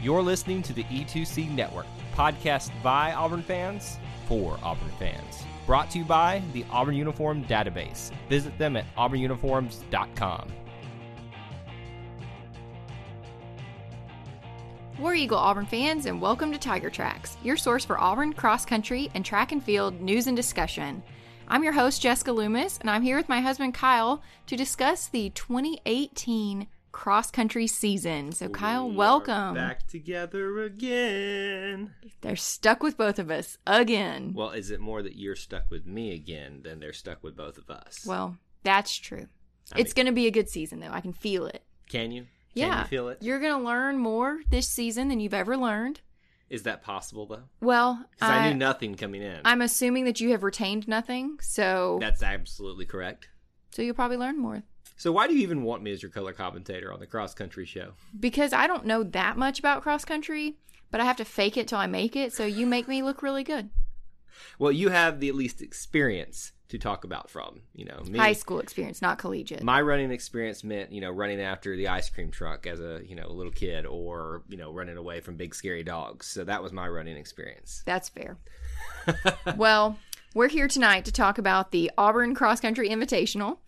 You're listening to the E2C Network, podcast by Auburn fans for Auburn fans. Brought to you by the Auburn Uniform Database. Visit them at auburnuniforms.com. War Eagle Auburn fans, and welcome to Tiger Tracks, your source for Auburn cross country and track and field news and discussion. I'm your host, Jessica Loomis, and I'm here with my husband, Kyle, to discuss the 2018 cross country season. So, Kyle, We welcome. Back together again. They're stuck with both of us again. Well, is it more that you're stuck with me again than they're stuck with both of us? Well, that's true. I it's going to be a good season, though. I can feel it. can you? Can yeah. you feel it? You're going to learn more this season than you've ever learned. Is that possible though? Well, I, I, knew nothing coming in. I'm assuming that you have retained nothing, so That's absolutely correct. so you'll probably learn more. So why do you even want me as your color commentator on the cross country show? because I don't know that much about cross country, but I have to fake it till I make it. So you make me look really good. Well, you have the at least experience to talk about from. You know, me. High school experience, not collegiate. My running experience meant, you know, running after the ice cream truck as a, you know, little kid or, you know, running away from big scary dogs. So that was my running experience. That's fair. well, we're here tonight to talk about the Auburn Cross Country Invitational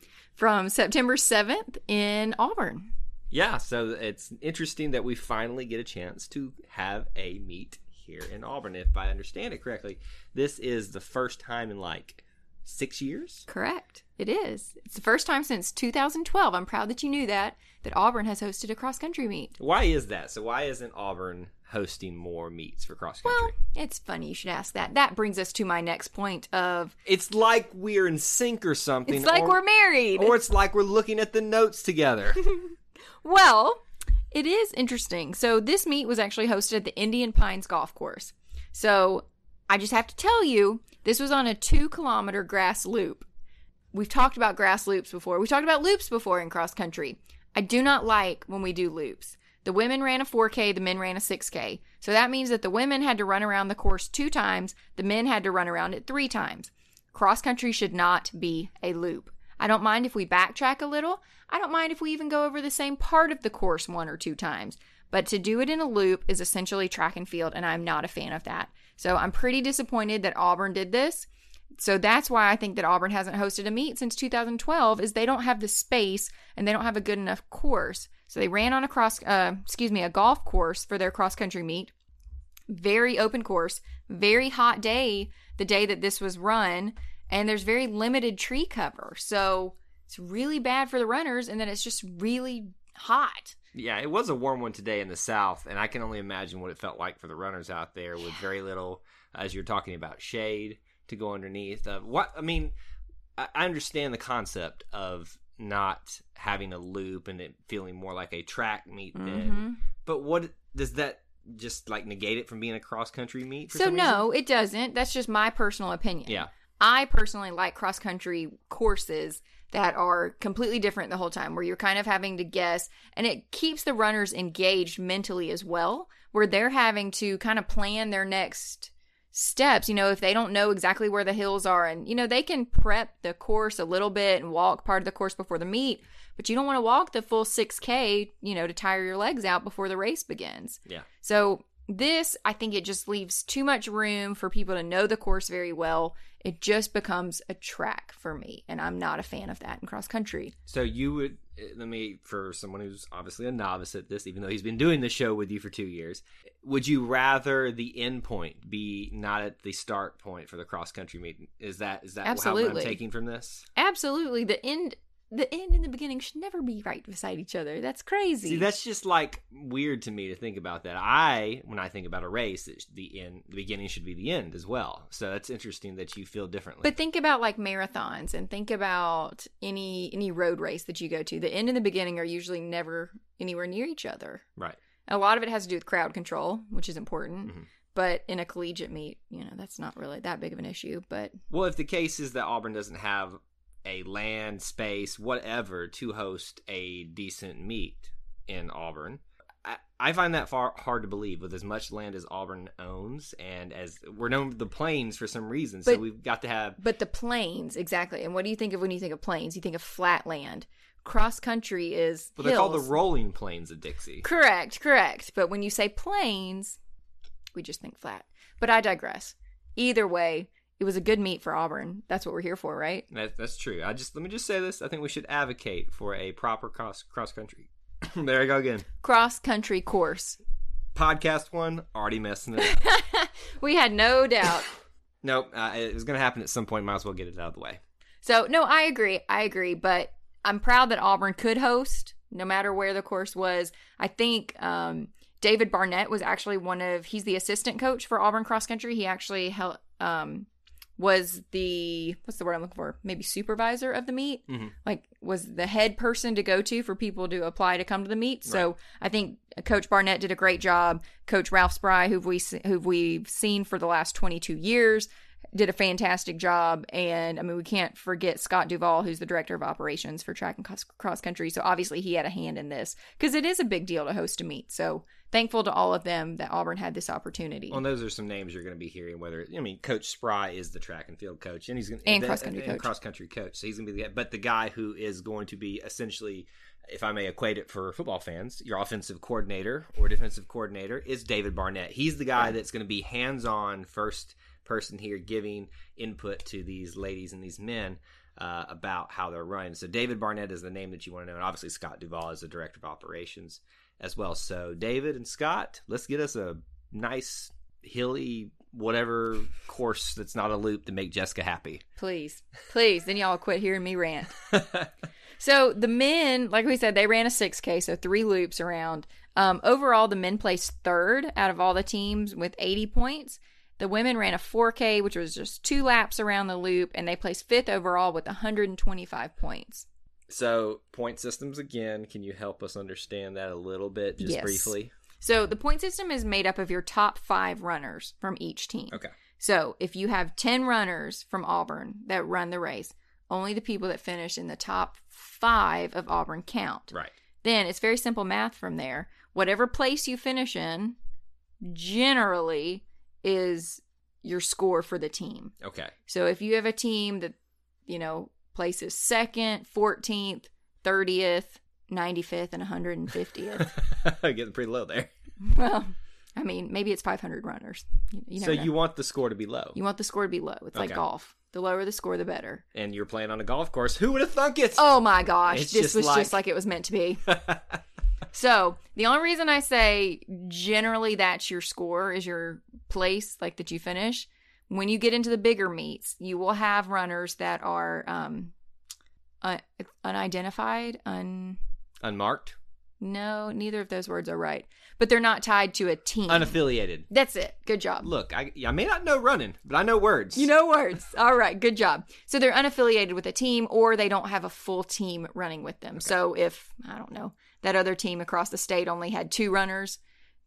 from September 7th in Auburn. Yeah, so it's interesting that we finally get a chance to have a meet here in Auburn. If I understand it correctly, this is the first time in like six years. Correct. It is. It's the first time since 2012. I'm proud that you knew that that Auburn has hosted a cross country meet. Why is that? So why isn't Auburn hosting more meets for cross country? Well, it's funny you should ask that. That brings us to my next point of it's like we're in sync or something. it's like or, we're married. or it's like we're looking at the notes together. Well, it is interesting. So this meet was actually hosted at the Indian Pines Golf Course. So I just have to tell you, this was on a two kilometer grass loop. We've talked about grass loops before. We talked about loops before in cross country. I do not like when we do loops. The women ran a 4K, the men ran a 6K. So that means that the women had to run around the course two times, the men had to run around it three times. Cross country should not be a loop. I don't mind if we backtrack a little. I don't mind if we even go over the same part of the course one or two times. But to do it in a loop is essentially track and field, and I'm not a fan of that. So I'm pretty disappointed that Auburn did this. So that's why I think that Auburn hasn't hosted a meet since 2012 is they don't have the space and they don't have a good enough course. So they ran on a cross uh, excuse me, a golf course for their cross country meet. Very open course, very hot day the day that this was run, and there's very limited tree cover. So it's really bad for the runners and then it's just really hot. yeah, it was a warm one today in the south, and I can only imagine what it felt like for the runners out there with very little, as you're talking about, shade to go underneath. Uh, what I mean, I I understand the concept of not having a loop and it feeling more like a track meet then. Mhm. But what does that just like negate it from being a cross country meet? For So no, it doesn't. That's just my personal opinion. Yeah. I personally like cross country courses that are completely different the whole time, where you're kind of having to guess, and it keeps the runners engaged mentally as well, where they're having to kind of plan their next steps. You know, if they don't know exactly where the hills are, and you know, they can prep the course a little bit and walk part of the course before the meet, but you don't want to walk the full 6K, you know, to tire your legs out before the race begins. Yeah. So this, I think it just leaves too much room for people to know the course very well. It just becomes a track for me, and I'm not a fan of that in cross country. So you would uh, let me for someone who's obviously a novice at this, even though he's been doing the show with you for two years. Would you rather the end point be not at the start point for the cross country meet? Is that is that how Absolutely. I'm taking from this? Absolutely, the end the end and the beginning should never be right beside each other. That's crazy. See, that's just like weird to me to think about that. I, when I think about a race, the end, the beginning should be the end as well. So that's interesting that you feel differently. But think about like marathons and think about any any road race that you go to. The end and the beginning are usually never anywhere near each other. right. A lot of it has to do with crowd control, which is important. Mhm. But in a collegiate meet, you know, that's not really that big of an issue. But Well, if the case is that Auburn doesn't have a land space, whatever, to host a decent meet in Auburn, I, I find that far hard to believe. With as much land as Auburn owns, and as we're known for the plains for some reason, so we've got to have. but the plains, exactly. And what do you think of when you think of plains? You think of flat land. Cross country is Well, they're called the rolling plains of Dixie. Correct, correct. But when you say plains, we just think flat. But I digress. Either way, it was a good meet for Auburn. That's what we're here for, right? That, that's true. I just let me just say this. I think we should advocate for a proper cross cross country. there I go again. Cross country course. Podcast one already messing it up. we had no doubt. nope, uh, it was going to happen at some point. Might as well get it out of the way. So, no, I agree. I agree. But I'm proud that Auburn could host no matter where the course was. I think um, David Barnett was actually one of, he's the assistant coach for Auburn cross country. He actually held, um, was the, what's the word I'm looking for? Maybe supervisor of the meet. Mhm. Like, was the head person to go to for people to apply to come to the meet. So I think Coach Barnett did a great job. Coach Ralph Spry, who we who we've seen for the last 22 years, did a fantastic job. And I mean, we can't forget Scott Duvall, who's the director of operations for track and cross- cross country. So obviously, he had a hand in this because it is a big deal to host a meet. So thankful to all of them that Auburn had this opportunity. Well, and those are some names you're going to be hearing. Whether I mean, Coach Spry is the track and field coach, and he's going And cross-country coach. cross country coach. So he's going to be the but the guy who is going to be essentially, if I may equate it for football fans, your offensive coordinator or defensive coordinator is David Barnett. He's the guy that's going to be hands on first person here, giving input to these ladies and these men. Uh, about how they're running. So David Barnett is the name that you want to know, and obviously Scott Duvall is the director of operations as well. So David and Scott, let's get us a nice hilly whatever course that's not a loop to make Jessica happy. please, please, then y'all quit hearing me rant. So the men, like we said, they ran a 6K, so three loops around. Um, overall, the men placed third out of all the teams with 80 points. The women ran a 4K, which was just two laps around the loop, and they placed fifth overall with 125 points. So point systems again. Can you help us understand that a little bit, just Yes. briefly? So the point system is made up of your top five runners from each team. Okay. So if you have 10 runners from Auburn that run the race, only the people that finish in the top five of Auburn count. Right. Then it's very simple math from there. Whatever place you finish in generally is your score for the team. Okay. So if you have a team that, you know, places second, 14th, 30th, 95th, and 150th, Getting pretty low there. well, I mean, maybe it's 500 runners. You, you so know. you want the score to be low, You want the score to be low. It's like golf. The lower the score, the better. and you're playing on a golf course. Who would have thunk it? Oh my gosh, It's this just was like- just like it was meant to be. So the only reason I say generally that's your score is your place, like that you finish. When you get into the bigger meets, you will have runners that are um, un- unidentified. Un Unmarked, no, neither of those words are right. But they're not tied to a team. unaffiliated. That's it. Good job. Look, I, I may not know running, but I know words. You know words. All right, good job. So they're unaffiliated with a team or they don't have a full team running with them. So if, I don't know, that other team across the state only had two runners,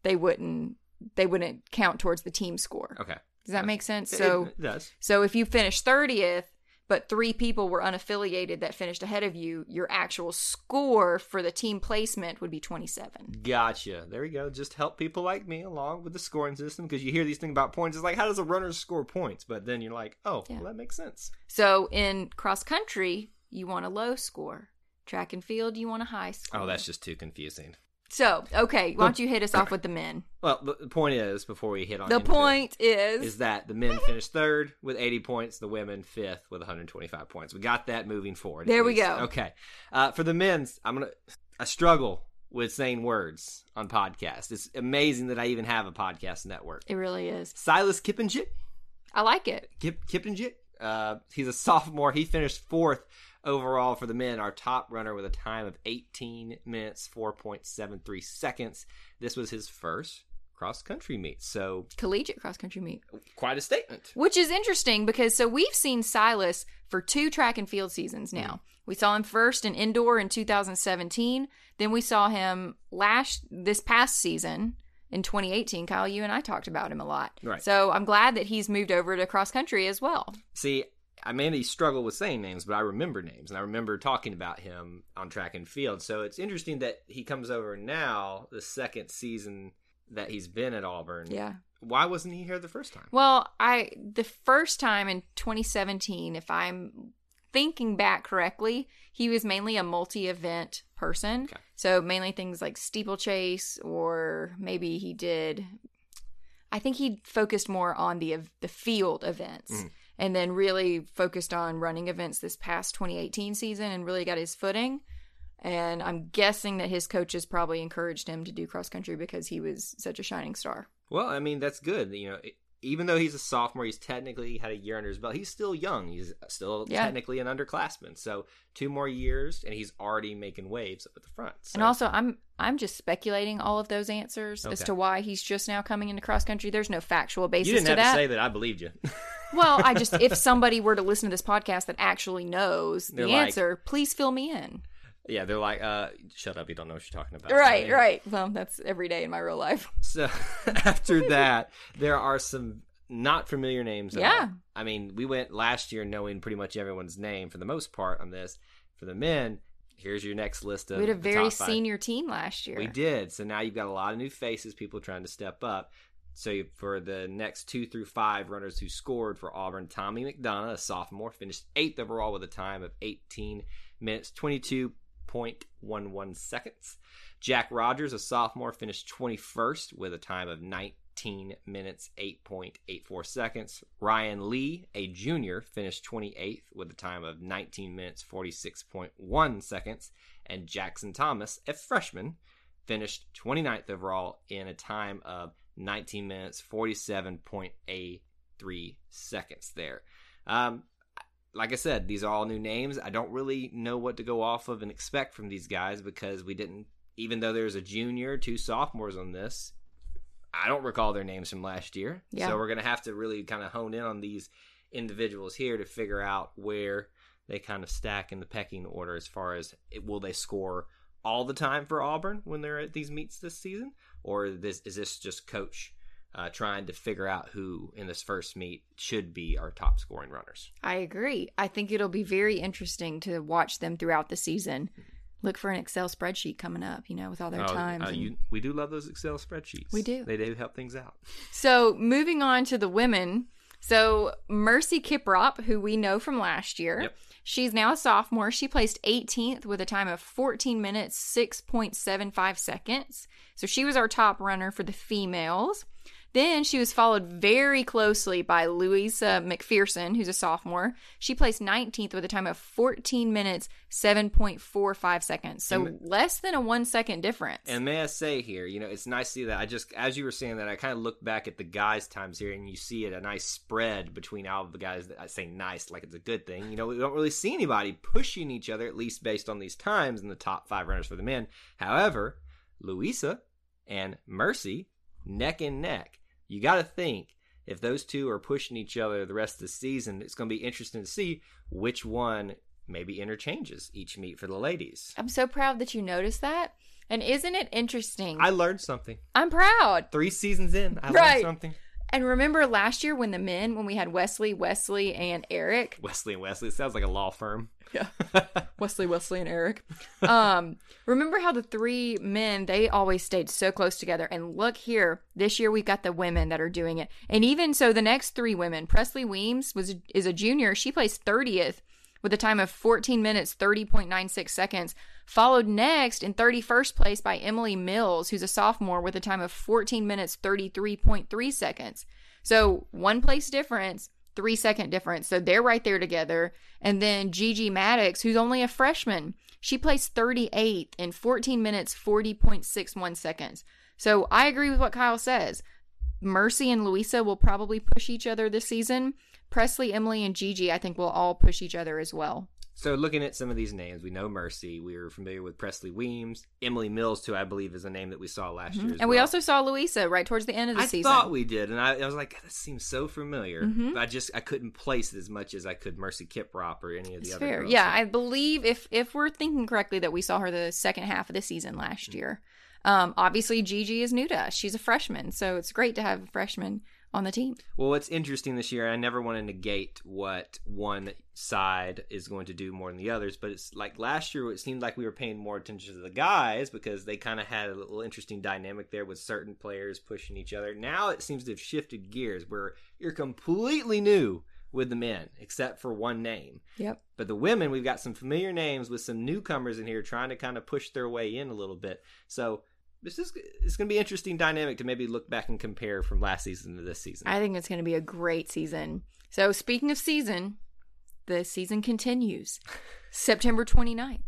they wouldn't they wouldn't count towards the team score. Okay. Does that make sense? So it does. so if you finish 30th but three people were unaffiliated that finished ahead of you, your actual score for the team placement would be 27. Gotcha. There you go. Just help people like me along with the scoring system because you hear these things about points. It's like, how does a runner score points? But then you're like, oh, Yeah. well, that makes sense. So in cross country, you want a low score. Track and field, you want a high score. Oh, that's just too confusing. So, okay, why don't you hit us off with the men? Well, the, point is, before we hit on The point is, is that the men finished third with 80 points, the women fifth with 125 points. We got that moving forward. There we go. Okay. Uh, for the men's, I'm gonna. I struggle with saying words on podcasts. It's amazing that I even have a podcast network. it really is. Silas Kippinjit. I like it. Kip Kippinjit. Uh, he's a sophomore. He finished fourth overall for the men, our top runner with a time of 18 minutes, 4.73 seconds. This was his first cross country meet. So, Collegiate cross country meet. quite a statement. Which is interesting because so we've seen Silas for two track and field seasons now. We saw him first in indoor in 2017. Then we saw him last this past season in 2018. Kyle, you and I talked about him a lot. Right. So I'm glad that he's moved over to cross country as well. See, I mainly struggle with saying names, but I remember names, and I remember talking about him on track and field. So it's interesting that he comes over now, the second season that he's been at Auburn. Yeah. Why wasn't he here the first time? Well, I the first time in 2017, if I'm thinking back correctly, he was mainly a multi-event person. Okay. So mainly things like steeplechase, or maybe he did. I think he focused more on the the field events, Mhm. and then really focused on running events this past 2018 season, and really got his footing. And I'm guessing that his coaches probably encouraged him to do cross country because he was such a shining star. Well, I mean, that's good. You know, it- even though he's a sophomore, he's technically had a year under his belt. He's still young. He's still Yeah. technically an underclassman. So two more years, and he's already making waves up at the front. So, And also, I'm I'm just speculating all of those answers as to why he's just now coming into cross country. There's no factual basis you didn't to have that. to say that. I believed you. Well, I just if somebody were to listen to this podcast that actually knows the They're like- answer, please fill me in. Yeah, they're like, uh, "Shut up! You don't know what you're talking about." Right, Yeah. right. Well, that's every day in my real life. So after that, there are some not familiar names. Yeah. all. I mean, we went last year knowing pretty much everyone's name for the most part on this. For the men, here's your next list of We had a very senior team last year. We did. So now you've got a lot of new faces, people trying to step up. So for the next two through five runners who scored for Auburn, Tommy McDonough, a sophomore, finished eighth overall with a time of 18 minutes, 22.11 seconds. Jack Rogers, a sophomore, finished 21st with a time of 19 minutes, 8.84 seconds. Ryan Lee, a junior, finished 28th with a time of 19 minutes, 46.1 seconds. And Jackson Thomas, a freshman, finished 29th overall in a time of 19 minutes 47.83 seconds there um, like i said these are all new names. I don't really know what to go off of and expect from these guys because we didn't even though there's a junior two sophomores on this i don't recall their names from last year. Yeah. so we're going to have to really kind of hone in on these individuals here to figure out where they kind of stack in the pecking order as far as it, will they score all the time for Auburn when they're at these meets this season, or this is this just coach uh, trying to figure out who in this first meet should be our top scoring runners? I agree. I think it'll be very interesting to watch them throughout the season. Look for an Excel spreadsheet coming up, you know, with all their Oh, times. uh, and- you, we do love those Excel spreadsheets. We do. They do help things out. So moving on to the women. So Mercy Kiprop, who we know from last year, Yep. she's now a sophomore. She placed 18th with a time of 14 minutes 6.75 seconds. So she was our top runner for the females. Then she was followed very closely by Louisa McPherson, who's a sophomore. She placed 19th with a time of 14 minutes 7.45 seconds. So And- less than a one second difference. And may I say here, you know, it's nice to see that. I just, as you were saying that, I kind of look back at the guys' times here, and you see it a nice spread between all of the guys. That I say nice, like it's a good thing. You know, we don't really see anybody pushing each other, at least based on these times in the top five runners for the men. However, Louisa and Mercy, neck and neck. You got to think if those two are pushing each other the rest of the season, it's going to be interesting to see which one maybe interchanges each meet for the ladies. I'm so proud that you noticed that. And isn't it interesting? I learned something. I'm proud. three seasons in, I Right. learned something. And remember last year when the men, when we had Wesley, Wesley, and Eric. Wesley and Wesley. It sounds like a law firm. Yeah. Wesley, Wesley, and Eric. Um, remember how the three men they always stayed so close together. And look here, this year we've got the women that are doing it. And even so, the next three women, Presley Weems was is a junior. She placed thirtieth with a time of 14 minutes 30.96 seconds. Followed next in 31st place by Emily Mills, who's a sophomore with a time of 14 minutes 33.3 seconds. So one place difference, three second difference. So they're right there together. And then Gigi Maddox, who's only a freshman, she placed 38th in 14 minutes 40.61 seconds. So I agree with what Kyle says. Mercy and Louisa will probably push each other this season. Presley, Emily, and Gigi, I think, will all push each other as well. So looking at some of these names, we know Mercy. We're familiar with Presley Weems, Emily Mills, too. I believe is a name that we saw last year. as Mm-hmm. And we also saw Louisa right towards the end of the I season. I thought we did, and I, I was like, that seems so familiar. Mhm. But I just I couldn't place it as much as I could Mercy Kiprop or any of the It's other. fair. girls. Yeah, I believe if if we're thinking correctly that we saw her the second half of the season last Mm-hmm. year. Um, obviously Gigi is new to us. She's a freshman, so it's great to have a freshman on the team. Well, what's interesting this year, I never want to negate what one side is going to do more than the others, but it's like last year, it seemed like we were paying more attention to the guys because they kind of had a little interesting dynamic there with certain players pushing each other. Now it seems to have shifted gears where you're completely new with the men, except for one name. Yep. But the women, we've got some familiar names with some newcomers in here trying to kind of push their way in a little bit. So this is it's going to be interesting dynamic to maybe look back and compare from last season to this season. I think it's going to be a great season. So, speaking of season, the season continues September 29th.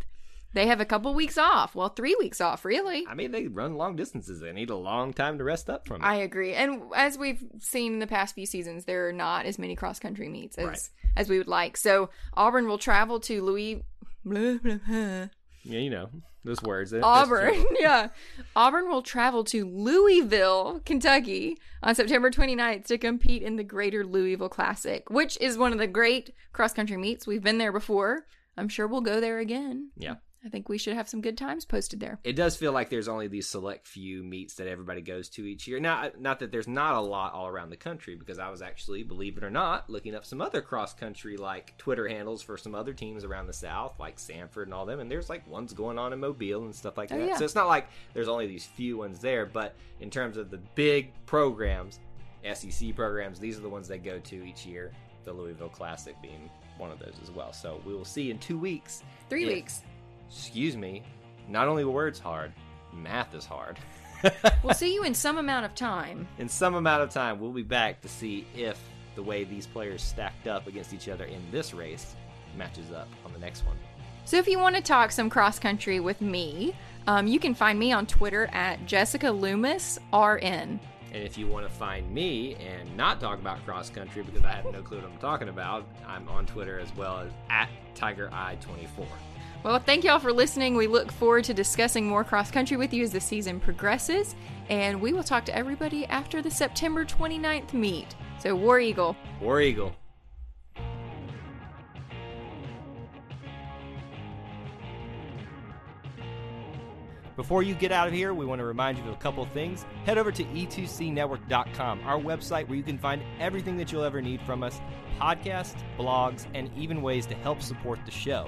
They have a couple weeks off. Well, three weeks off, really. I mean, they run long distances. They need a long time to rest up from it. I agree. And as we've seen in the past few seasons, there are not as many cross country meets as Right. as we would like. So Auburn will travel to Louis. Blah, blah, blah. Yeah, you know those words. Auburn, yeah. Auburn will travel to Louisville, Kentucky on September 29th to compete in the Greater Louisville Classic, which is one of the great cross country meets. We've been there before. I'm sure we'll go there again. Yeah. I think we should have some good times posted there. It does feel like there's only these select few meets that everybody goes to each year. Now, not that there's not a lot all around the country, because I was actually, believe it or not, looking up some other cross country like Twitter handles for some other teams around the South, like Samford and all them, and there's like ones going on in Mobile and stuff like Oh, that. yeah. So it's not like there's only these few ones there, but in terms of the big programs, SEC programs, these are the ones they go to each year. The Louisville Classic being one of those as well. So we will see in two weeks. Three if- weeks. Excuse me, not only words hard, math is hard. We'll see you in some amount of time. in some amount of time, we'll be back to see if the way these players stacked up against each other in this race matches up on the next one. So if you want to talk some cross country with me, um, you can find me on Twitter at Jessica Loomis RN. And if you want to find me and not talk about cross country because I have no clue what I'm talking about, I'm on Twitter as well as at TigerEye24. Well, thank y'all for listening. We look forward to discussing more cross country with you as the season progresses, and we will talk to everybody after the September 29th meet. So, War Eagle. War Eagle. Before you get out of here, we want to remind you of a couple things. Head over to e e2cnetwork.com, our website where you can find everything that you'll ever need from us podcasts, blogs, and even ways to help support the show.